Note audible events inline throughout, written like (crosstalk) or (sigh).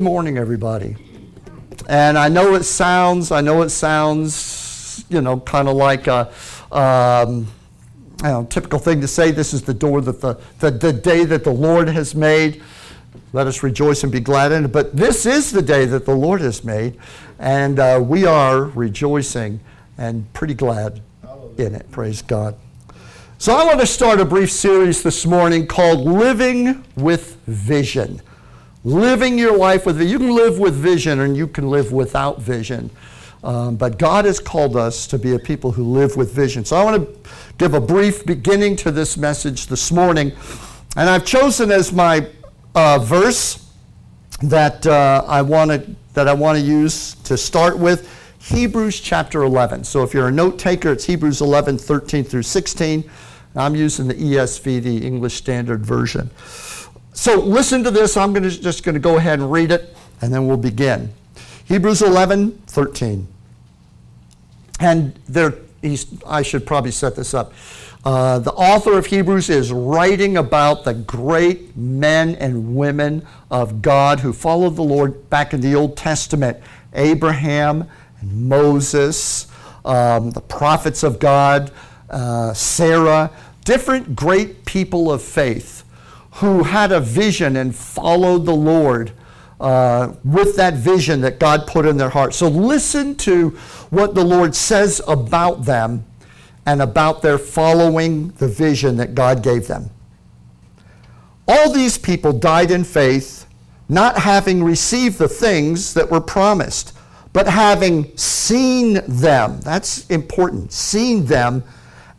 morning, everybody. And I know it sounds, I know it sounds, you know, kind of like a um, know, typical thing to say. This is the door that the, the, the day that the Lord has made. Let us rejoice and be glad in it. But this is the day that the Lord has made, and uh, we are rejoicing and pretty glad in it. Praise God. So I want to start a brief series this morning called Living with Vision living your life with you can live with vision and you can live without vision. Um, but god has called us to be a people who live with vision. So i want to give a brief beginning to this message this morning. And i've chosen as my uh, verse that uh, i want to that i want to use to start with hebrews chapter 11 so if you're a note taker it's hebrews 11 13 through 16 i'm using the esv the english standard version so listen to this. I'm gonna, just going to go ahead and read it, and then we'll begin. Hebrews 11, 13. And there, I should probably set this up. Uh, the author of Hebrews is writing about the great men and women of God who followed the Lord back in the Old Testament Abraham and Moses, um, the prophets of God, uh, Sarah, different great people of faith who had a vision and followed the Lord uh, with that vision that God put in their heart. So listen to what the Lord says about them and about their following the vision that God gave them. All these people died in faith, not having received the things that were promised, but having seen them. That's important. Seen them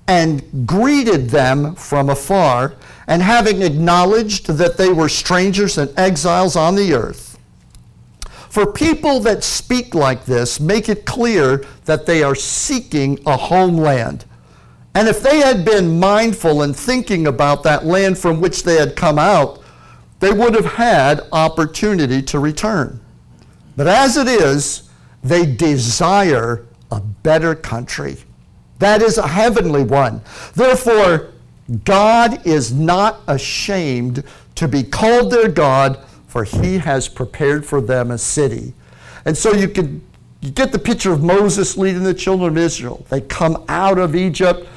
and greeted them from afar and having acknowledged that they were strangers and exiles on the earth. For people that speak like this, make it clear that they are seeking a homeland. And if they had been mindful and thinking about that land from which they had come out, they would have had opportunity to return. But as it is, they desire a better country. That is a heavenly one. Therefore, God is not ashamed to be called their God, for he has prepared for them a city. And so you can you get the picture of Moses leading the children of Israel. They come out of Egypt.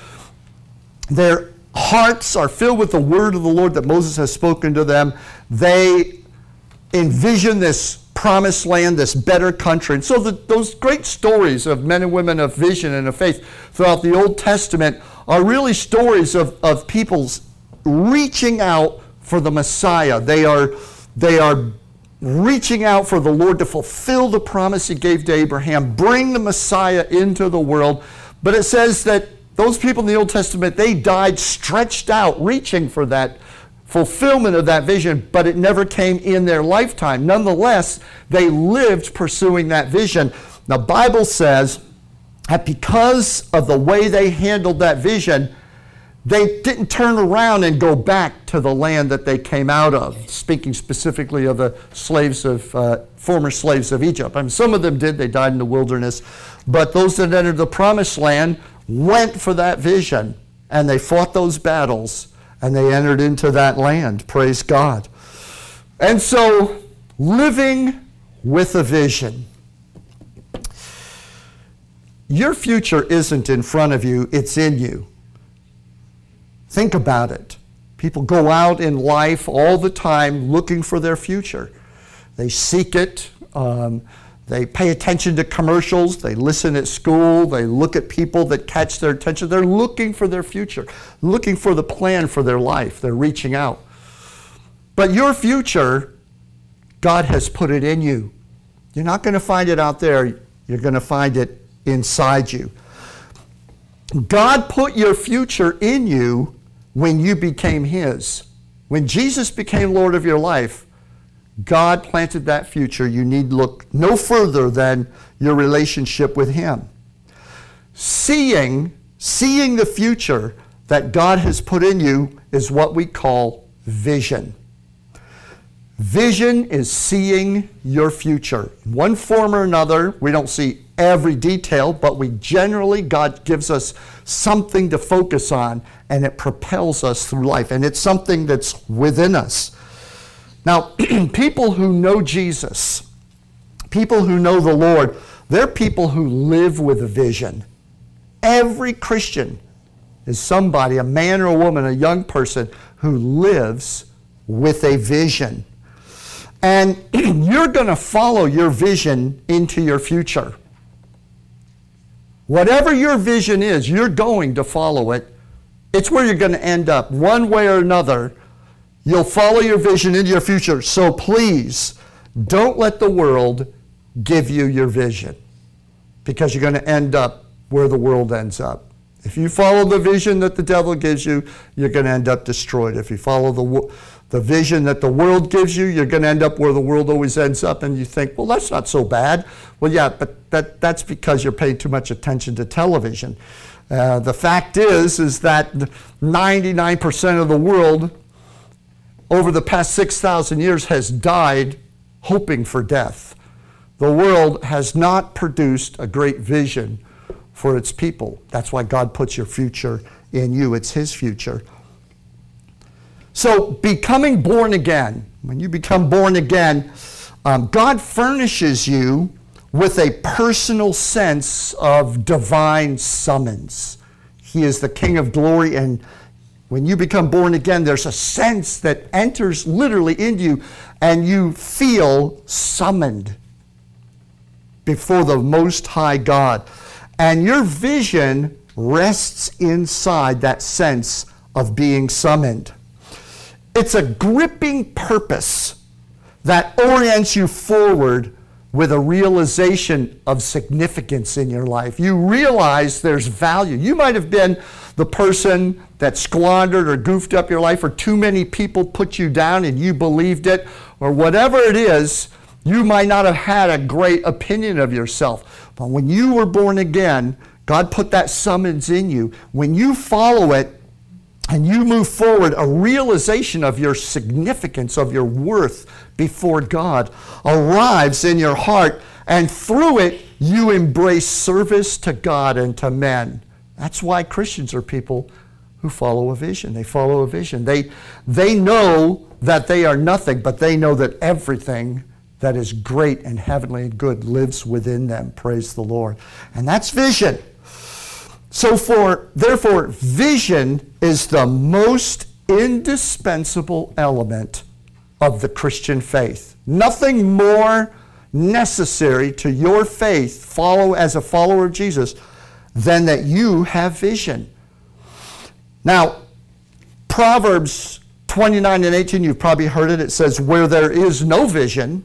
Their hearts are filled with the word of the Lord that Moses has spoken to them. They envision this promised land, this better country. And so the, those great stories of men and women of vision and of faith throughout the Old Testament are really stories of, of people's reaching out for the Messiah. They are, they are reaching out for the Lord to fulfill the promise he gave to Abraham, bring the Messiah into the world. But it says that those people in the Old Testament, they died stretched out, reaching for that fulfillment of that vision, but it never came in their lifetime. Nonetheless, they lived pursuing that vision. The Bible says that because of the way they handled that vision, they didn't turn around and go back to the land that they came out of, speaking specifically of the slaves of, uh, former slaves of Egypt. I mean, some of them did, they died in the wilderness, but those that entered the promised land went for that vision and they fought those battles and they entered into that land. Praise God. And so, living with a vision. Your future isn't in front of you, it's in you. Think about it. People go out in life all the time looking for their future. They seek it. Um, they pay attention to commercials. They listen at school. They look at people that catch their attention. They're looking for their future, looking for the plan for their life. They're reaching out. But your future, God has put it in you. You're not going to find it out there. You're going to find it inside you. God put your future in you when you became His. When Jesus became Lord of your life, God planted that future. You need look no further than your relationship with Him. Seeing, seeing the future that God has put in you is what we call vision. Vision is seeing your future. One form or another, we don't see every detail, but we generally, God gives us something to focus on and it propels us through life. And it's something that's within us. Now, (clears throat) people who know Jesus, people who know the Lord, they're people who live with a vision. Every Christian is somebody, a man or a woman, a young person who lives with a vision. And (clears throat) you're going to follow your vision into your future. Whatever your vision is, you're going to follow it. It's where you're going to end up, one way or another. You'll follow your vision into your future. So please, don't let the world give you your vision because you're going to end up where the world ends up. If you follow the vision that the devil gives you, you're going to end up destroyed. If you follow the, the vision that the world gives you, you're going to end up where the world always ends up, and you think, well, that's not so bad. Well, yeah, but that, that's because you're paying too much attention to television. Uh, the fact is, is that 99% of the world over the past 6,000 years has died hoping for death. The world has not produced a great vision for its people. That's why God puts your future in you, it's His future. So, becoming born again, when you become born again, um, God furnishes you with a personal sense of divine summons. He is the King of glory, and when you become born again, there's a sense that enters literally into you, and you feel summoned before the Most High God. And your vision rests inside that sense of being summoned. It's a gripping purpose that orients you forward with a realization of significance in your life. You realize there's value. You might have been the person that squandered or goofed up your life, or too many people put you down and you believed it, or whatever it is, you might not have had a great opinion of yourself. But when you were born again, God put that summons in you. When you follow it and you move forward, a realization of your significance, of your worth before God arrives in your heart, and through it, you embrace service to God and to men. That's why Christians are people who follow a vision. They follow a vision. They, they know that they are nothing, but they know that everything that is great and heavenly and good lives within them. Praise the Lord. And that's vision. So for therefore vision is the most indispensable element of the Christian faith. Nothing more necessary to your faith follow as a follower of Jesus than that you have vision. Now, Proverbs 29 and 18, you've probably heard it. It says, Where there is no vision,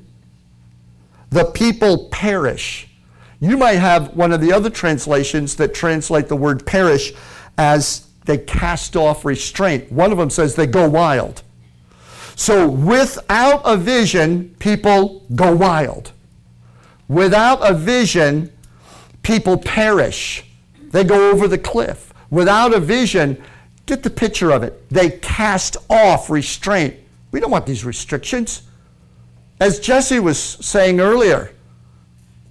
the people perish. You might have one of the other translations that translate the word perish as they cast off restraint. One of them says they go wild. So without a vision, people go wild. Without a vision, people perish. They go over the cliff. Without a vision, get the picture of it. They cast off restraint. We don't want these restrictions. As Jesse was saying earlier,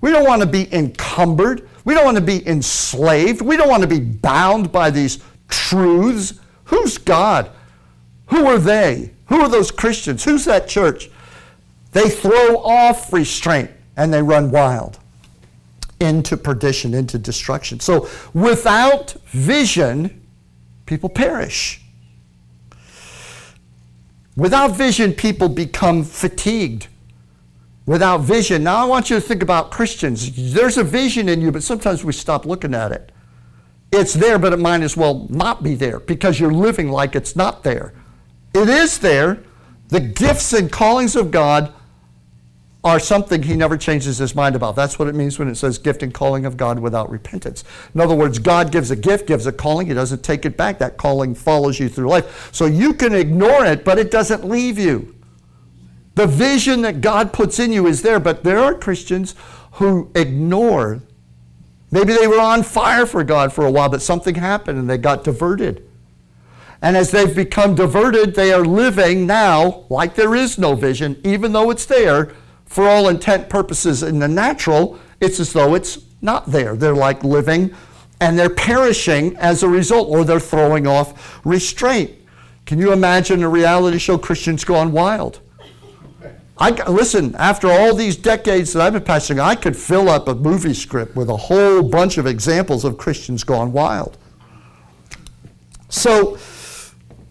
we don't want to be encumbered. We don't want to be enslaved. We don't want to be bound by these truths. Who's God? Who are they? Who are those Christians? Who's that church? They throw off restraint and they run wild into perdition, into destruction. So without vision, people perish. Without vision, people become fatigued without vision. Now, I want you to think about Christians. There's a vision in you, but sometimes we stop looking at it. It's there, but it might as well not be there because you're living like it's not there. It is there. The gifts and callings of God are something he never changes his mind about. That's what it means when it says gift and calling of God without repentance. In other words, God gives a gift, gives a calling, he doesn't take it back. That calling follows you through life. So you can ignore it, but it doesn't leave you. The vision that God puts in you is there, but there are Christians who ignore. Maybe they were on fire for God for a while, but something happened and they got diverted. And as they've become diverted, they are living now like there is no vision, even though it's there. For all intent purposes in the natural, it's as though it's not there. They're like living and they're perishing as a result, or they're throwing off restraint. Can you imagine a reality show Christians gone wild? I, listen, after all these decades that I've been pastoring, I could fill up a movie script with a whole bunch of examples of Christians gone wild. So,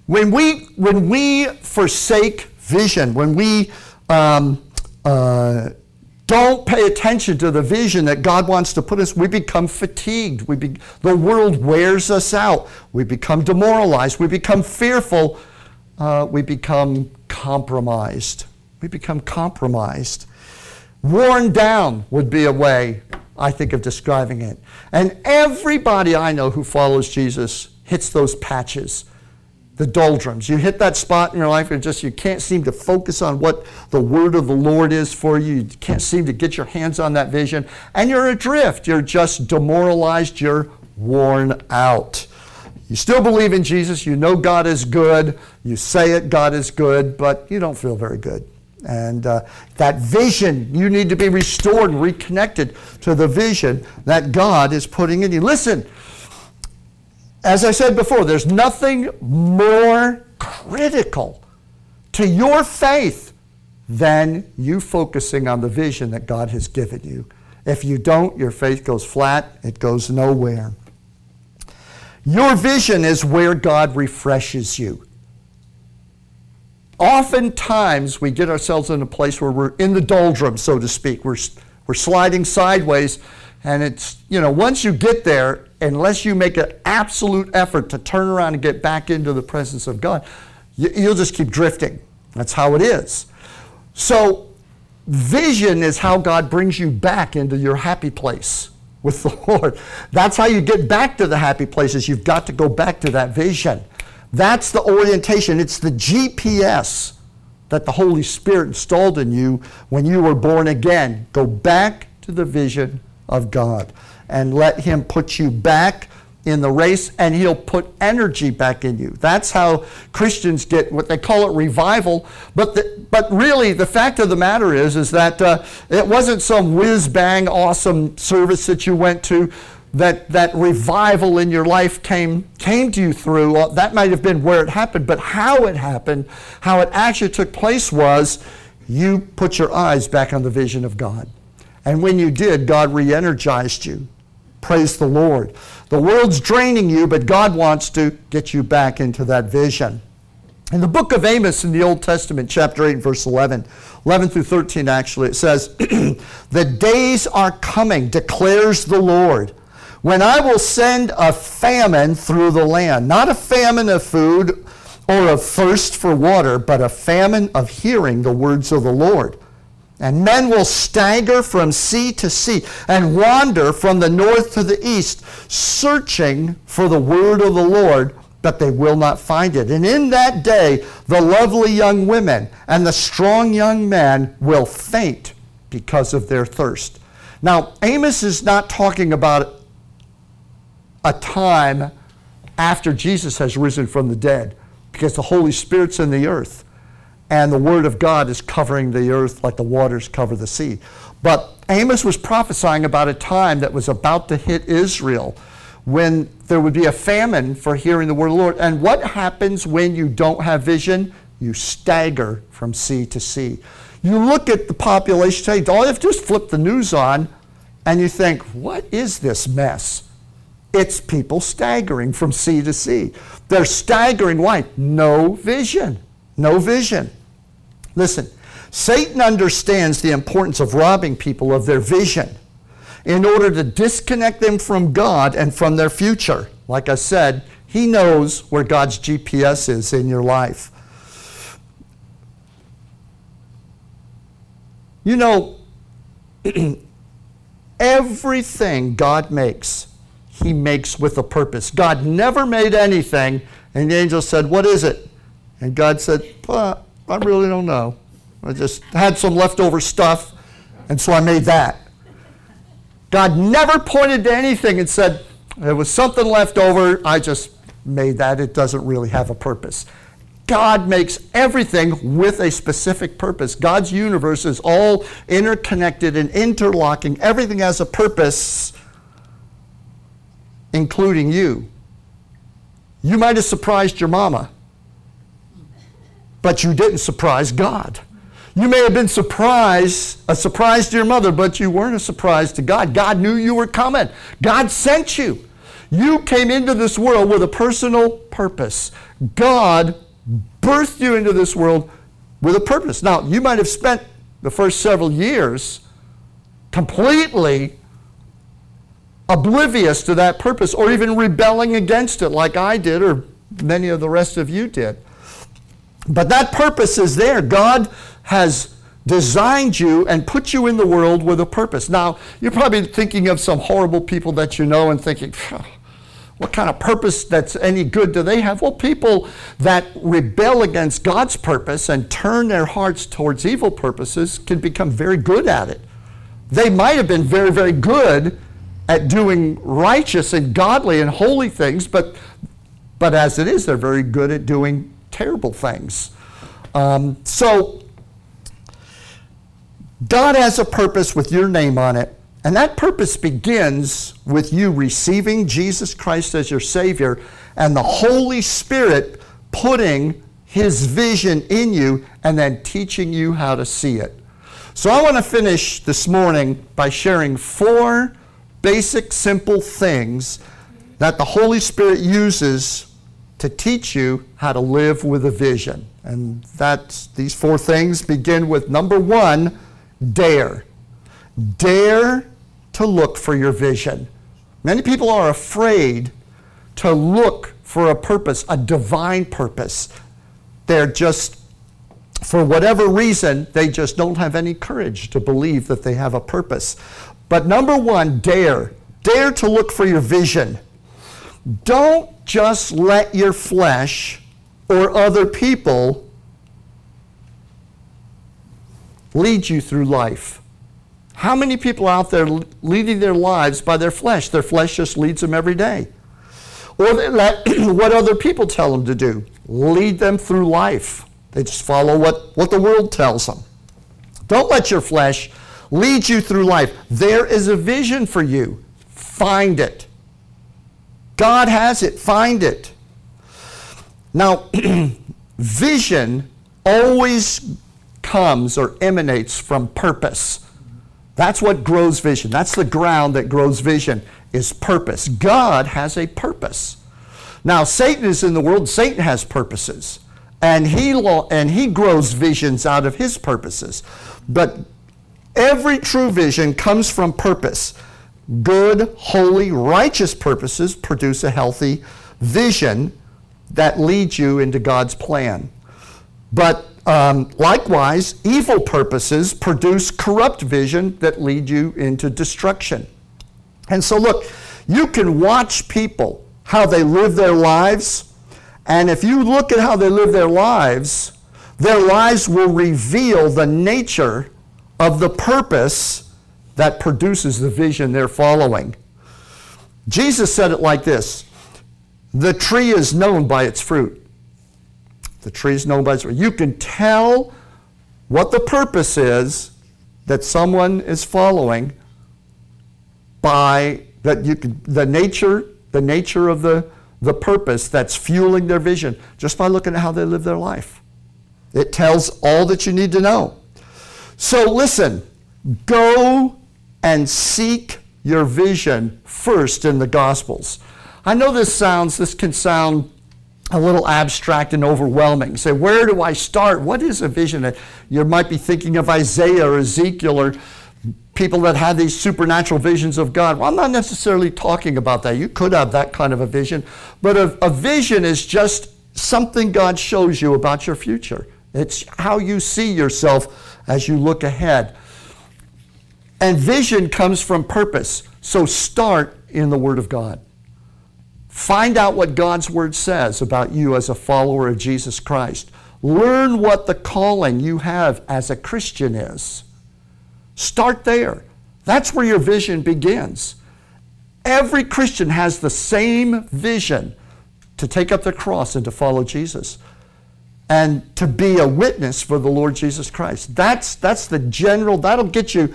when we, when we forsake vision, when we um, uh, don't pay attention to the vision that God wants to put us, we become fatigued. We be, the world wears us out. We become demoralized. We become fearful. Uh, we become compromised. We become compromised. Worn down would be a way, I think, of describing it. And everybody I know who follows Jesus hits those patches the doldrums. You hit that spot in your life and just you can't seem to focus on what the word of the Lord is for you. You can't seem to get your hands on that vision. And you're adrift. You're just demoralized. You're worn out. You still believe in Jesus. You know God is good. You say it, God is good, but you don't feel very good. And uh, that vision, you need to be restored and reconnected to the vision that God is putting in you. Listen, as I said before, there's nothing more critical to your faith than you focusing on the vision that God has given you. If you don't, your faith goes flat, it goes nowhere. Your vision is where God refreshes you. Oftentimes, we get ourselves in a place where we're in the doldrums, so to speak. We're, we're sliding sideways, and it's, you know, once you get there, unless you make an absolute effort to turn around and get back into the presence of God, you'll just keep drifting. That's how it is. So, vision is how God brings you back into your happy place with the (laughs) Lord. That's how you get back to the happy places. You've got to go back to that vision. That's the orientation. It's the GPS that the Holy Spirit installed in you when you were born again. Go back to the vision of God and let Him put you back in the race and He'll put energy back in you. That's how Christians get what they call it revival. But, the, but really, the fact of the matter is, is that uh, it wasn't some whiz bang awesome service that you went to. That, that revival in your life came, came to you through. Well, that might have been where it happened, but how it happened, how it actually took place was you put your eyes back on the vision of God. And when you did, God re energized you. Praise the Lord. The world's draining you, but God wants to get you back into that vision. In the book of Amos in the Old Testament, chapter 8, verse 11, 11 through 13, actually, it says, (clears throat) The days are coming, declares the Lord, when I will send a famine through the land. Not a famine of food or of thirst for water, but a famine of hearing the words of the Lord. And men will stagger from sea to sea and wander from the north to the east, searching for the word of the Lord, but they will not find it. And in that day, the lovely young women and the strong young men will faint because of their thirst. Now, Amos is not talking about a time after Jesus has risen from the dead, because the Holy Spirit's in the earth and the word of God is covering the earth like the waters cover the sea. But Amos was prophesying about a time that was about to hit Israel when there would be a famine for hearing the word of the Lord. And what happens when you don't have vision? You stagger from sea to sea. You look at the population today, all you have to do is flip the news on, and you think, what is this mess? It's people staggering from sea to sea. They're staggering why? No vision. No vision. Listen, Satan understands the importance of robbing people of their vision in order to disconnect them from God and from their future. Like I said, he knows where God's GPS is in your life. You know, (clears throat) everything God makes, he makes with a purpose. God never made anything, and the angel said, What is it? And God said, well, I really don't know. I just had some leftover stuff, and so I made that. God never pointed to anything and said, there was something left over, I just made that. It doesn't really have a purpose. God makes everything with a specific purpose. God's universe is all interconnected and interlocking. Everything has a purpose, including you. You might have surprised your mama but you didn't surprise God. You may have been surprised, a surprise to your mother, but you weren't a surprise to God. God knew you were coming. God sent you. You came into this world with a personal purpose. God birthed you into this world with a purpose. Now, you might have spent the first several years completely oblivious to that purpose or even rebelling against it like I did or many of the rest of you did. But that purpose is there. God has designed you and put you in the world with a purpose. Now, you're probably thinking of some horrible people that you know and thinking, what kind of purpose that's any good do they have? Well, people that rebel against God's purpose and turn their hearts towards evil purposes can become very good at it. They might have been very, very good at doing righteous and godly and holy things, but, but as it is, they're very good at doing terrible things. Um, so, God has a purpose with your name on it, and that purpose begins with you receiving Jesus Christ as your Savior and the Holy Spirit putting His vision in you and then teaching you how to see it. So, I want to finish this morning by sharing four basic, simple things that the Holy Spirit uses to teach you how to live with a vision. And that these four things begin with number one, dare. Dare to look for your vision. Many people are afraid to look for a purpose, a divine purpose. They're just, for whatever reason, they just don't have any courage to believe that they have a purpose. But number one, dare. Dare to look for your vision. Don't just let your flesh or other people lead you through life. How many people out there leading their lives by their flesh? Their flesh just leads them every day. Or they let (clears throat) what other people tell them to do, lead them through life. They just follow what, what the world tells them. Don't let your flesh lead you through life. There is a vision for you. Find it. God has it. Find it. Now, (clears throat) vision always comes or emanates from purpose. That's what grows vision. That's the ground that grows vision is purpose. God has a purpose. Now, Satan is in the world. Satan has purposes. And he, and he grows visions out of his purposes. But Every true vision comes from purpose. Good, holy, righteous purposes produce a healthy vision that leads you into God's plan. But um, likewise, evil purposes produce corrupt vision that lead you into destruction. And so, look, you can watch people, how they live their lives, and if you look at how they live their lives, their lives will reveal the nature of the purpose that produces the vision they're following. Jesus said it like this The tree is known by its fruit. The tree is known by its fruit. You can tell what the purpose is that someone is following by that you can, the nature the nature of the the purpose that's fueling their vision just by looking at how they live their life. It tells all that you need to know. So listen, go and seek your vision first in the Gospels. I know this sounds, this can sound a little abstract and overwhelming. Say, where do I start? What is a vision? Uh, you might be thinking of Isaiah or Ezekiel or people that had these supernatural visions of God. Well, I'm not necessarily talking about that. You could have that kind of a vision, but a, a vision is just something God shows you about your future. It's how you see yourself as you look ahead. And vision comes from purpose. So start in the Word of God. Find out what God's Word says about you as a follower of Jesus Christ. Learn what the calling you have as a Christian is. Start there. That's where your vision begins. Every Christian has the same vision to take up the cross and to follow Jesus and to be a witness for the Lord Jesus Christ. That's, that's the general, that'll get you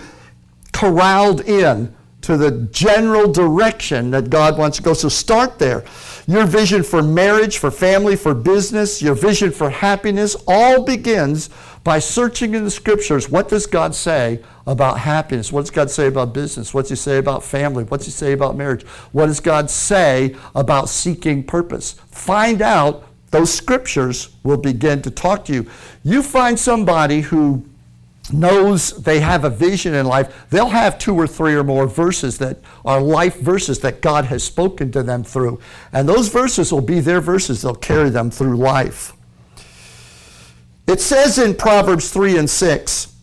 corralled in to the general direction that God wants to go. So start there. Your vision for marriage, for family, for business, your vision for happiness all begins by searching in the scriptures what does God say about happiness? What does God say about business? What does He say about family? What does He say about marriage? What does God say about seeking purpose? Find out, those scriptures will begin to talk to you. You find somebody who knows they have a vision in life, they'll have two or three or more verses that are life verses that God has spoken to them through. And those verses will be their verses, they'll carry them through life. It says in Proverbs 3 and 6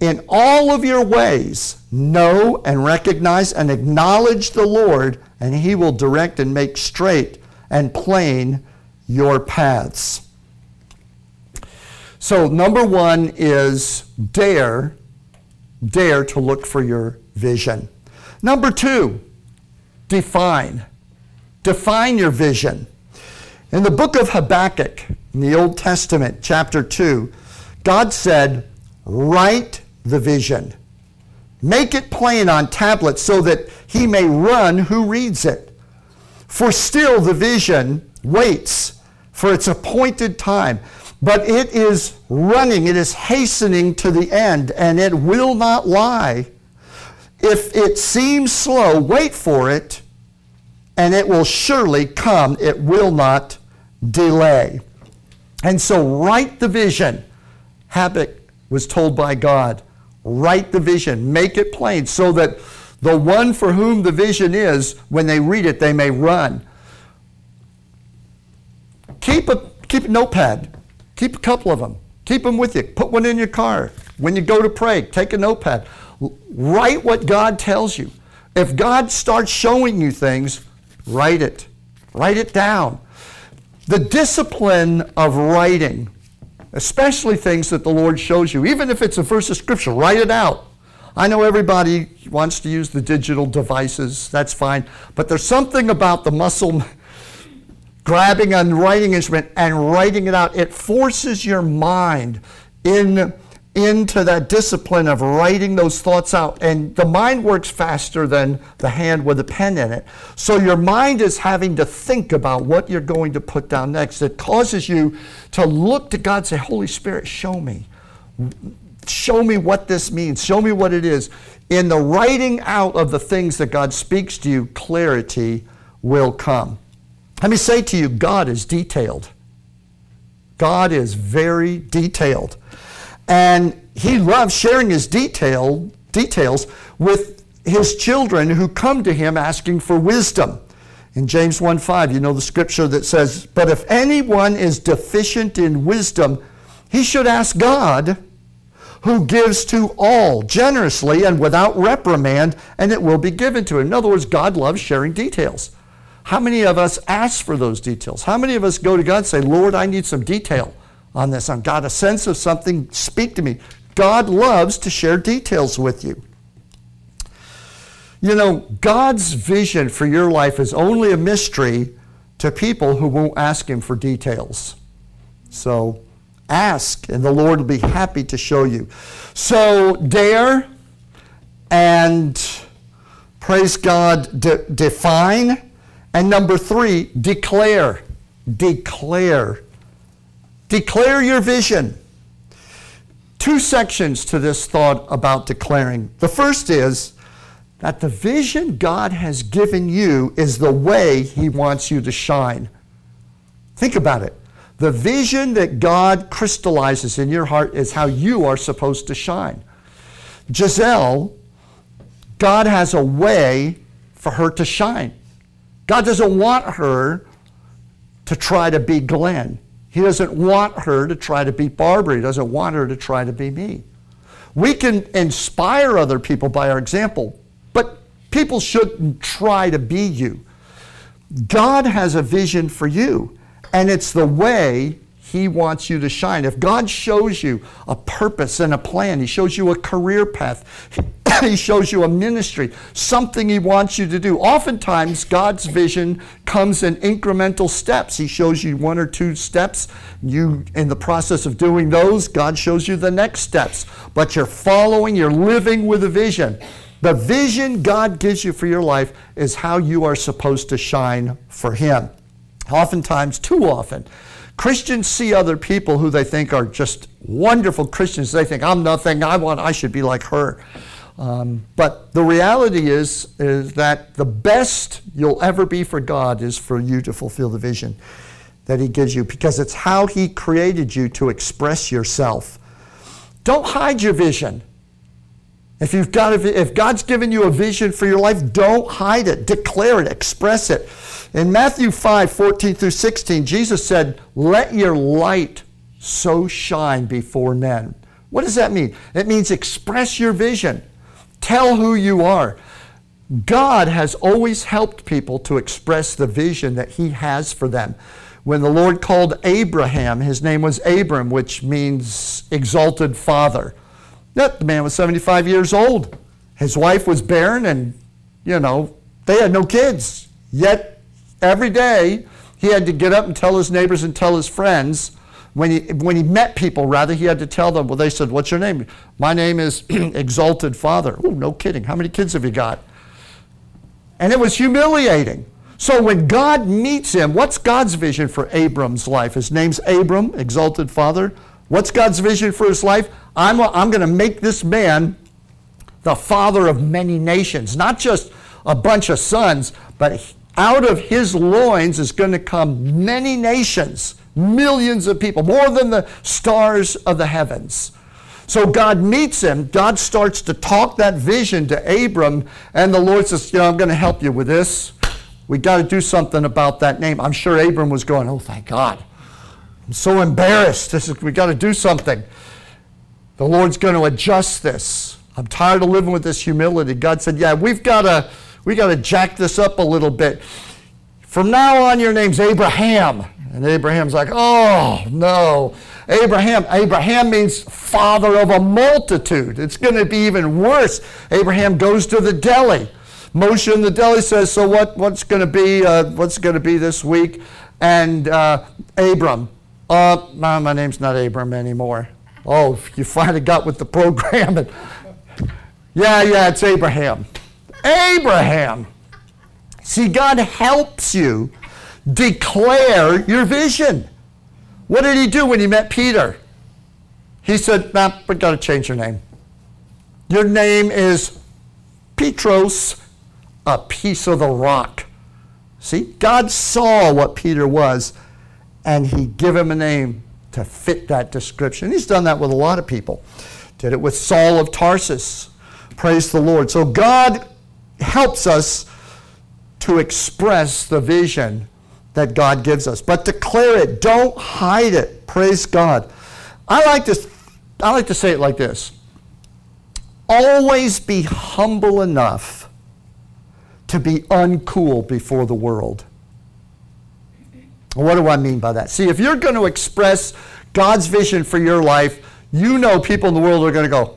In all of your ways, know and recognize and acknowledge the Lord, and he will direct and make straight and plain your paths. So, number one is dare, dare to look for your vision. Number two, define. Define your vision. In the book of Habakkuk, in the Old Testament, chapter 2, God said, Write the vision. Make it plain on tablets so that he may run who reads it. For still the vision waits for its appointed time but it is running, it is hastening to the end, and it will not lie. If it seems slow, wait for it, and it will surely come. It will not delay. And so, write the vision. Habakkuk was told by God, write the vision, make it plain, so that the one for whom the vision is, when they read it, they may run. Keep a, keep a notepad. Keep a couple of them. Keep them with you. Put one in your car. When you go to pray, take a notepad. Write what God tells you. If God starts showing you things, write it. Write it down. The discipline of writing, especially things that the Lord shows you, even if it's a verse of Scripture, write it out. I know everybody wants to use the digital devices, that's fine. But there's something about the muscle grabbing a writing instrument and writing it out. It forces your mind in, into that discipline of writing those thoughts out. And the mind works faster than the hand with a pen in it. So your mind is having to think about what you're going to put down next. It causes you to look to God and say, Holy Spirit, show me. Show me what this means. Show me what it is. In the writing out of the things that God speaks to you, clarity will come. Let me say to you, God is detailed. God is very detailed. And he loves sharing his detail, details with his children who come to him asking for wisdom. In James 1:5, you know the scripture that says, "But if anyone is deficient in wisdom, he should ask God, who gives to all generously and without reprimand, and it will be given to him." In other words, God loves sharing details. How many of us ask for those details? How many of us go to God and say, Lord, I need some detail on this? I've got a sense of something, speak to me. God loves to share details with you. You know, God's vision for your life is only a mystery to people who won't ask Him for details. So ask, and the Lord will be happy to show you. So dare and praise God, de- define and number three, declare. Declare. Declare your vision. Two sections to this thought about declaring. The first is that the vision God has given you is the way He wants you to shine. Think about it. The vision that God crystallizes in your heart is how you are supposed to shine. Giselle, God has a way for her to shine. God doesn't want her to try to be Glenn. He doesn't want her to try to be Barbara. He doesn't want her to try to be me. We can inspire other people by our example, but people shouldn't try to be you. God has a vision for you, and it's the way he wants you to shine. If God shows you a purpose and a plan, He shows you a career path, (coughs) He shows you a ministry, something He wants you to do. Oftentimes, God's vision comes in incremental steps. He shows you one or two steps. You, in the process of doing those, God shows you the next steps. But you're following, you're living with a vision. The vision God gives you for your life is how you are supposed to shine for Him. Oftentimes, too often, Christians see other people who they think are just wonderful Christians. They think, I'm nothing, I want, I should be like her. Um, but the reality is, is that the best you'll ever be for God is for you to fulfill the vision that He gives you because it's how He created you to express yourself. Don't hide your vision. If you've got a, if God's given you a vision for your life, don't hide it. Declare it, express it. In Matthew 5, 14 through 16, Jesus said, Let your light so shine before men. What does that mean? It means express your vision. Tell who you are. God has always helped people to express the vision that He has for them. When the Lord called Abraham, his name was Abram, which means exalted father. Yet the man was 75 years old. His wife was barren, and, you know, they had no kids. Yet every day he had to get up and tell his neighbors and tell his friends. When he, when he met people, rather, he had to tell them, well, they said, What's your name? My name is (clears throat) Exalted Father. Oh, no kidding. How many kids have you got? And it was humiliating. So when God meets him, what's God's vision for Abram's life? His name's Abram, Exalted Father. What's God's vision for his life? I'm, I'm going to make this man the father of many nations, not just a bunch of sons, but out of his loins is going to come many nations, millions of people, more than the stars of the heavens. So God meets him. God starts to talk that vision to Abram, and the Lord says, You know, I'm going to help you with this. We got to do something about that name. I'm sure Abram was going, Oh, thank God. I'm so embarrassed. This is, we got to do something. The Lord's going to adjust this. I'm tired of living with this humility. God said, Yeah, we've got to we got to jack this up a little bit. From now on, your name's Abraham. And Abraham's like, Oh, no. Abraham, Abraham means father of a multitude. It's going to be even worse. Abraham goes to the deli. Moshe in the deli says, "So what? What's going to be? Uh, what's going to be this week?" And uh, Abram, uh, no, my name's not Abram anymore. Oh, you finally got with the program. And, (laughs) yeah, yeah, it's Abraham. Abraham. See, God helps you declare your vision. What did he do when he met Peter? He said, nah, we got to change your name. Your name is Petros, a piece of the rock. See, God saw what Peter was, and he gave him a name to fit that description. He's done that with a lot of people. Did it with Saul of Tarsus. Praise the Lord. So God helps us to express the vision that God gives us. But declare it. Don't hide it. Praise God. I like to, I like to say it like this. Always be humble enough to be uncool before the world. What do I mean by that? See, if you're going to express God's vision for your life, you know people in the world are going to go,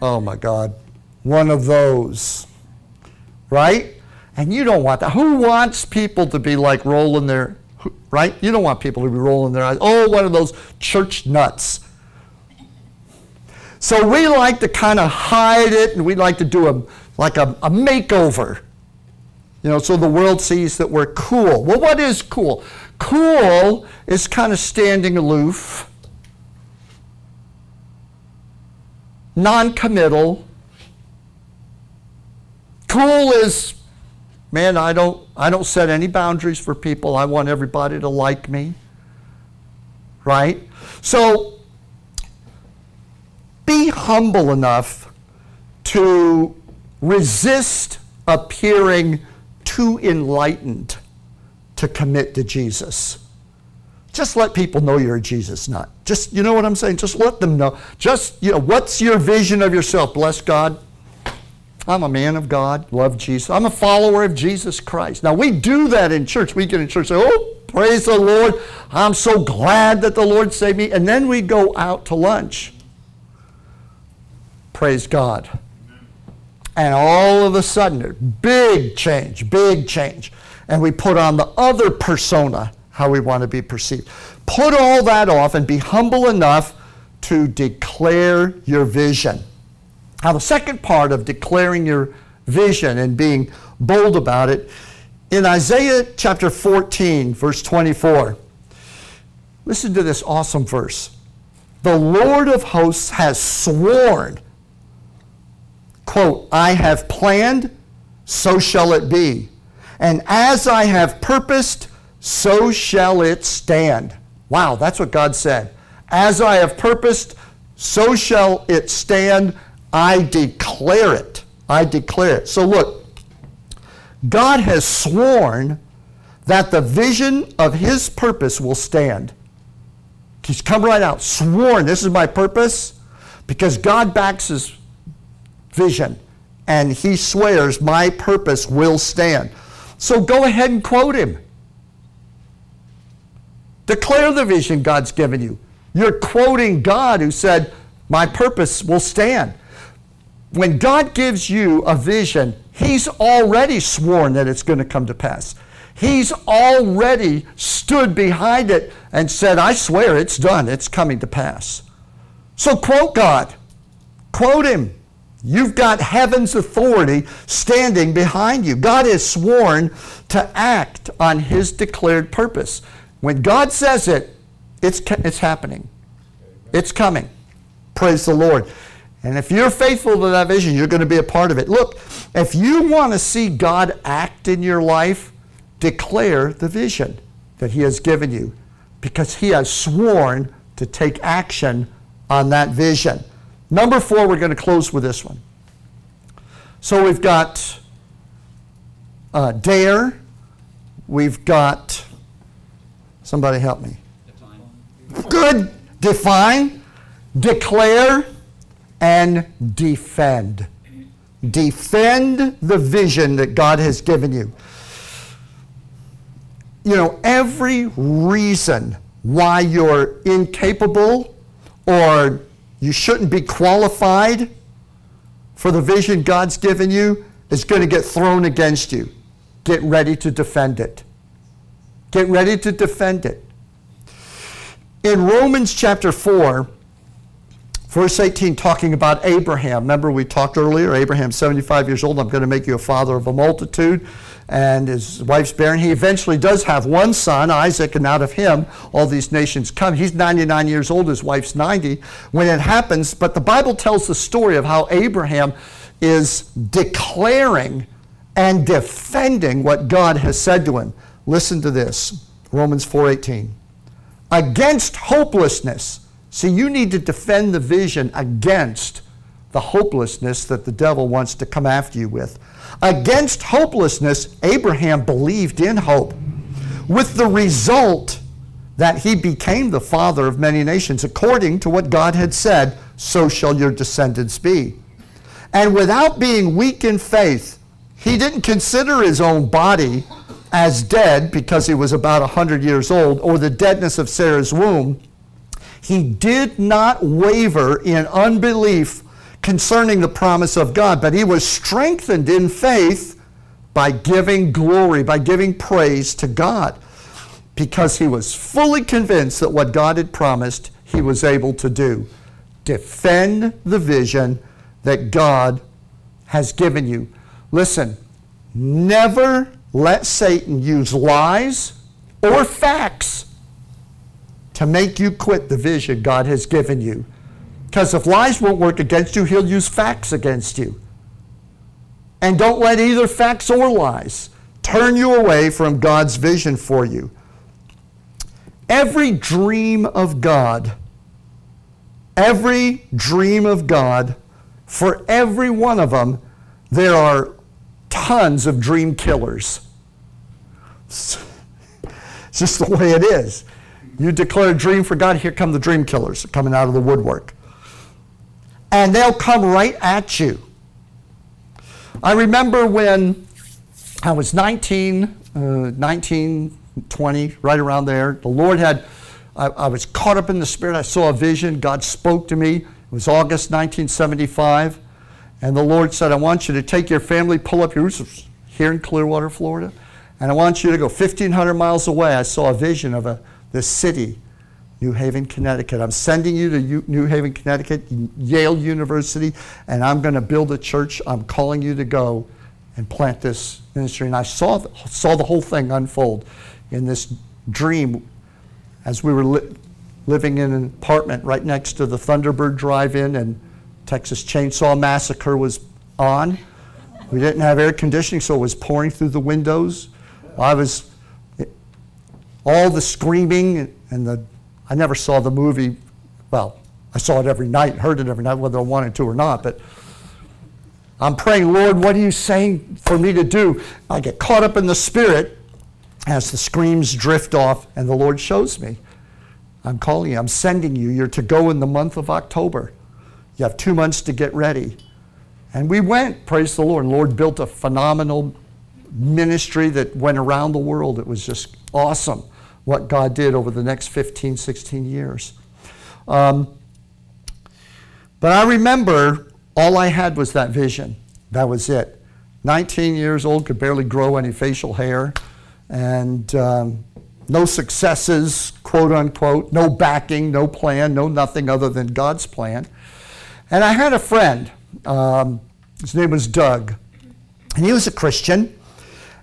oh my God, one of those. Right? And you don't want that. Who wants people to be like rolling their, right? You don't want people to be rolling their eyes. Oh, one of those church nuts. So we like to kind of hide it and we like to do a, like a, a makeover. You know, so the world sees that we're cool. Well, what is cool? Cool is kind of standing aloof, non committal. Cool is Man, I don't, I don't set any boundaries for people. I want everybody to like me. Right? So be humble enough to resist appearing too enlightened to commit to Jesus. Just let people know you're a Jesus nut. Just, you know what I'm saying? Just let them know. Just, you know, what's your vision of yourself? Bless God. I'm a man of God, love Jesus. I'm a follower of Jesus Christ. Now, we do that in church. We get in church and say, oh, praise the Lord. I'm so glad that the Lord saved me. And then we go out to lunch. Praise God. And all of a sudden, big change, big change. And we put on the other persona, how we want to be perceived. Put all that off and be humble enough to declare your vision. Now, the second part of declaring your vision and being bold about it, in Isaiah chapter 14, verse 24, Listen to this awesome verse. The Lord of hosts has sworn, quote, I have planned, so shall it be. And as I have purposed, so shall it stand. Wow, that's what God said. As I have purposed, so shall it stand. I declare it. I declare it. So look, God has sworn that the vision of his purpose will stand. He's come right out, sworn, this is my purpose, because God backs his vision, and he swears, my purpose will stand. So go ahead and quote him. Declare the vision God's given you. You're quoting God who said, My purpose will stand. When God gives you a vision, He's already sworn that it's going to come to pass. He's already stood behind it and said, I swear it's done, it's coming to pass. So quote God, quote Him. You've got heaven's authority standing behind you. God has sworn to act on His declared purpose. When God says it, it's, it's happening. It's coming. Praise the Lord. And if you're faithful to that vision, you're going to be a part of it. Look, if you want to see God act in your life, declare the vision that He has given you because He has sworn to take action on that vision. Number four, we're going to close with this one. So we've got uh, dare, we've got Somebody help me. Define. Good. Define, declare, and defend. Defend the vision that God has given you. You know, every reason why you're incapable or you shouldn't be qualified for the vision God's given you is going to get thrown against you. Get ready to defend it. Get ready to defend it. In Romans chapter 4, verse 18, talking about Abraham. Remember, we talked earlier, Abraham, 75 years old, I'm going to make you a father of a multitude. And his wife's barren. He eventually does have one son, Isaac, and out of him all these nations come. He's 99 years old, his wife's 90 when it happens. But the Bible tells the story of how Abraham is declaring and defending what God has said to him. Listen to this. Romans 4:18. Against hopelessness. See, you need to defend the vision against the hopelessness that the devil wants to come after you with. Against hopelessness, Abraham believed in hope, with the result that he became the father of many nations, according to what God had said, so shall your descendants be. And without being weak in faith, he didn't consider his own body as dead because he was about 100 years old, or the deadness of Sarah's womb, he did not waver in unbelief concerning the promise of God, but he was strengthened in faith by giving glory, by giving praise to God, because he was fully convinced that what God had promised, he was able to do. Defend the vision that God has given you. Listen, never let Satan use lies or facts to make you quit the vision God has given you. Because if lies won't work against you, he'll use facts against you. And don't let either facts or lies turn you away from God's vision for you. Every dream of God, every dream of God, for every one of them, there are tons of dream killers. (laughs) It's just the way it is. You declare a dream for God, here come the dream killers coming out of the woodwork. And they'll come right at you. I remember when I was 19, uh, 19, 20, right around there. The Lord had, I, I was caught up in the Spirit. I saw a vision. God spoke to me. It was August 1975. And the Lord said, I want you to take your family, pull up your roots here in Clearwater, Florida, and I want you to go 1,500 miles away. I saw a vision of a, this city, New Haven, Connecticut. I'm sending you to U- New Haven, Connecticut, Yale University, and I'm going to build a church. I'm calling you to go and plant this ministry. And I saw, saw the whole thing unfold in this dream. as we were li- living in an apartment right next to the Thunderbird Drive-In, and Texas Chainsaw Massacre was on. We didn't have air conditioning, so it was pouring through the windows. I was all the screaming and the. I never saw the movie. Well, I saw it every night, heard it every night, whether I wanted to or not. But I'm praying, Lord, what are you saying for me to do? I get caught up in the spirit as the screams drift off, and the Lord shows me. I'm calling you, I'm sending you. You're to go in the month of October. You have two months to get ready. And we went, praise the Lord. Lord built a phenomenal ministry that went around the world. It was just awesome what God did over the next 15, 16 years. Um, but I remember all I had was that vision. That was it. 19 years old, could barely grow any facial hair, and um, no successes, quote unquote, no backing, no plan, no nothing other than God's plan. And I had a friend, um, his name was Doug, and he was a Christian.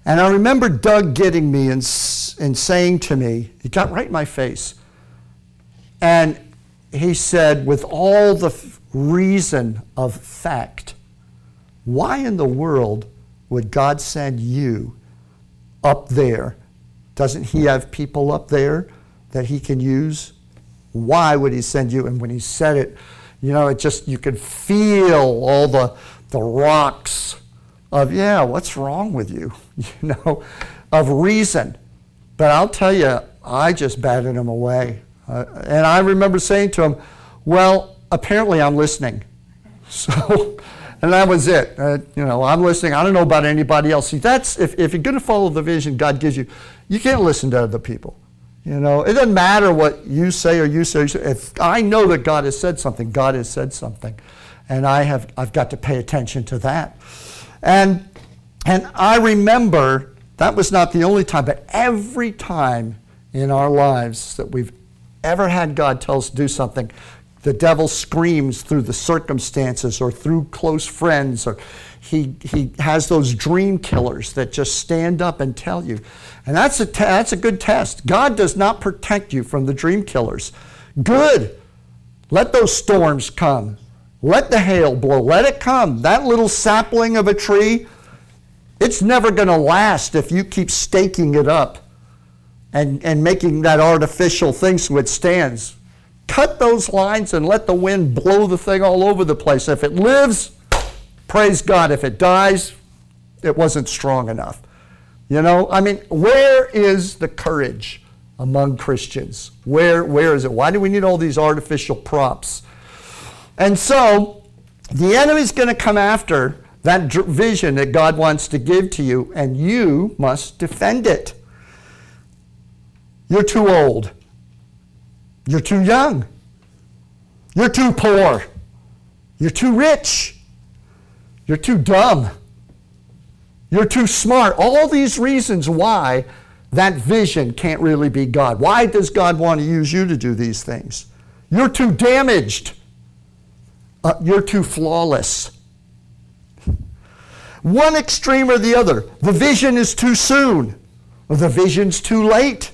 And I remember Doug getting me and, and saying to me, he got right in my face, and he said, with all the reason of fact, why in the world would God send you up there? Doesn't He have people up there that He can use? Why would He send you? And when He said it, you know, it just, you could feel all the, the rocks of, yeah, what's wrong with you? (laughs) You know, of reason. But I'll tell you, I just batted him away. Uh, and I remember saying to him, well, apparently I'm listening. (laughs) So, and that was it. Uh, you know, I'm listening. I don't know about anybody else. See, that's, if, if you're going to follow the vision God gives you, you can't listen to other people. You know, it doesn't matter what you say or you say. If I know that God has said something, God has said something. And I have, I've got to pay attention to that. And, and I remember that was not the only time, but every time in our lives that we've ever had God tell us to do something, the devil screams through the circumstances or through close friends or he, he has those dream killers that just stand up and tell you. And that's a, that's a good test. God does not protect you from the dream killers. Good. Let those storms come. Let the hail blow. Let it come. That little sapling of a tree it's never going to last if you keep staking it up and, and making that artificial thing so it stands cut those lines and let the wind blow the thing all over the place. If it lives, praise God. If it dies, it wasn't strong enough. You know, I mean, where is the courage among Christians? Where, where is it? Why do we need all these artificial props? And so, the enemy's going to come after that vision that God wants to give to you, and you must defend it. You're too old. You're too young. You're too poor. You're too rich. You're too dumb. You're too smart. All these reasons why that vision can't really be God. Why does God want to use you to do these things? You're too damaged. Uh, you're too flawless. One extreme or the other. The vision is too soon, or the vision's too late.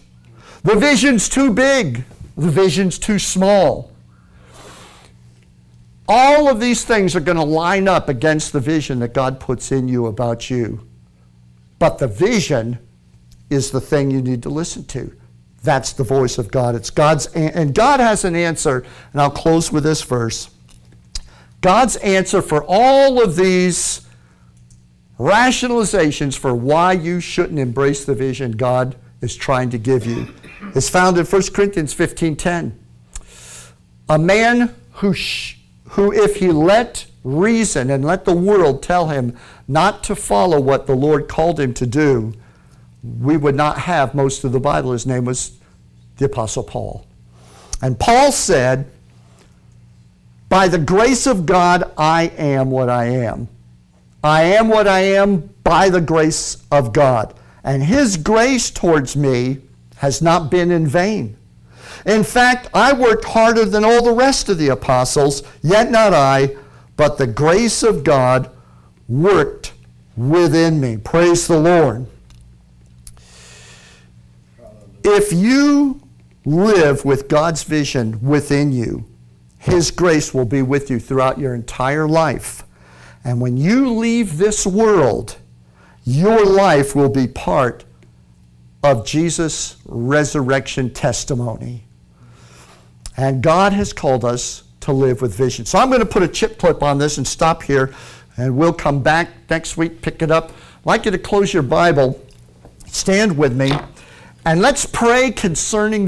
The vision's too big, the vision's too small. All of these things are going to line up against the vision that God puts in you about you. But the vision is the thing you need to listen to. That's the voice of God. It's God's and God has an answer, and I'll close with this verse. God's answer for all of these rationalizations for why you shouldn't embrace the vision God is trying to give you is found in 1 Corinthians 15:10. A man who, sh- who, if he let reason and let the world tell him not to follow what the Lord called him to do, we would not have most of the Bible. His name was the Apostle Paul. And Paul said, By the grace of God, I am what I am. I am what I am by the grace of God. And his grace towards me has not been in vain. In fact, I worked harder than all the rest of the apostles, yet not I, but the grace of God worked within me. Praise the Lord. If you live with God's vision within you, His grace will be with you throughout your entire life. And when you leave this world, your life will be part of Jesus' resurrection testimony. And God has called us to live with vision. So I'm going to put a chip clip on this and stop here, and we'll come back next week, pick it up. I'd like you to close your Bible, stand with me, and let's pray concerning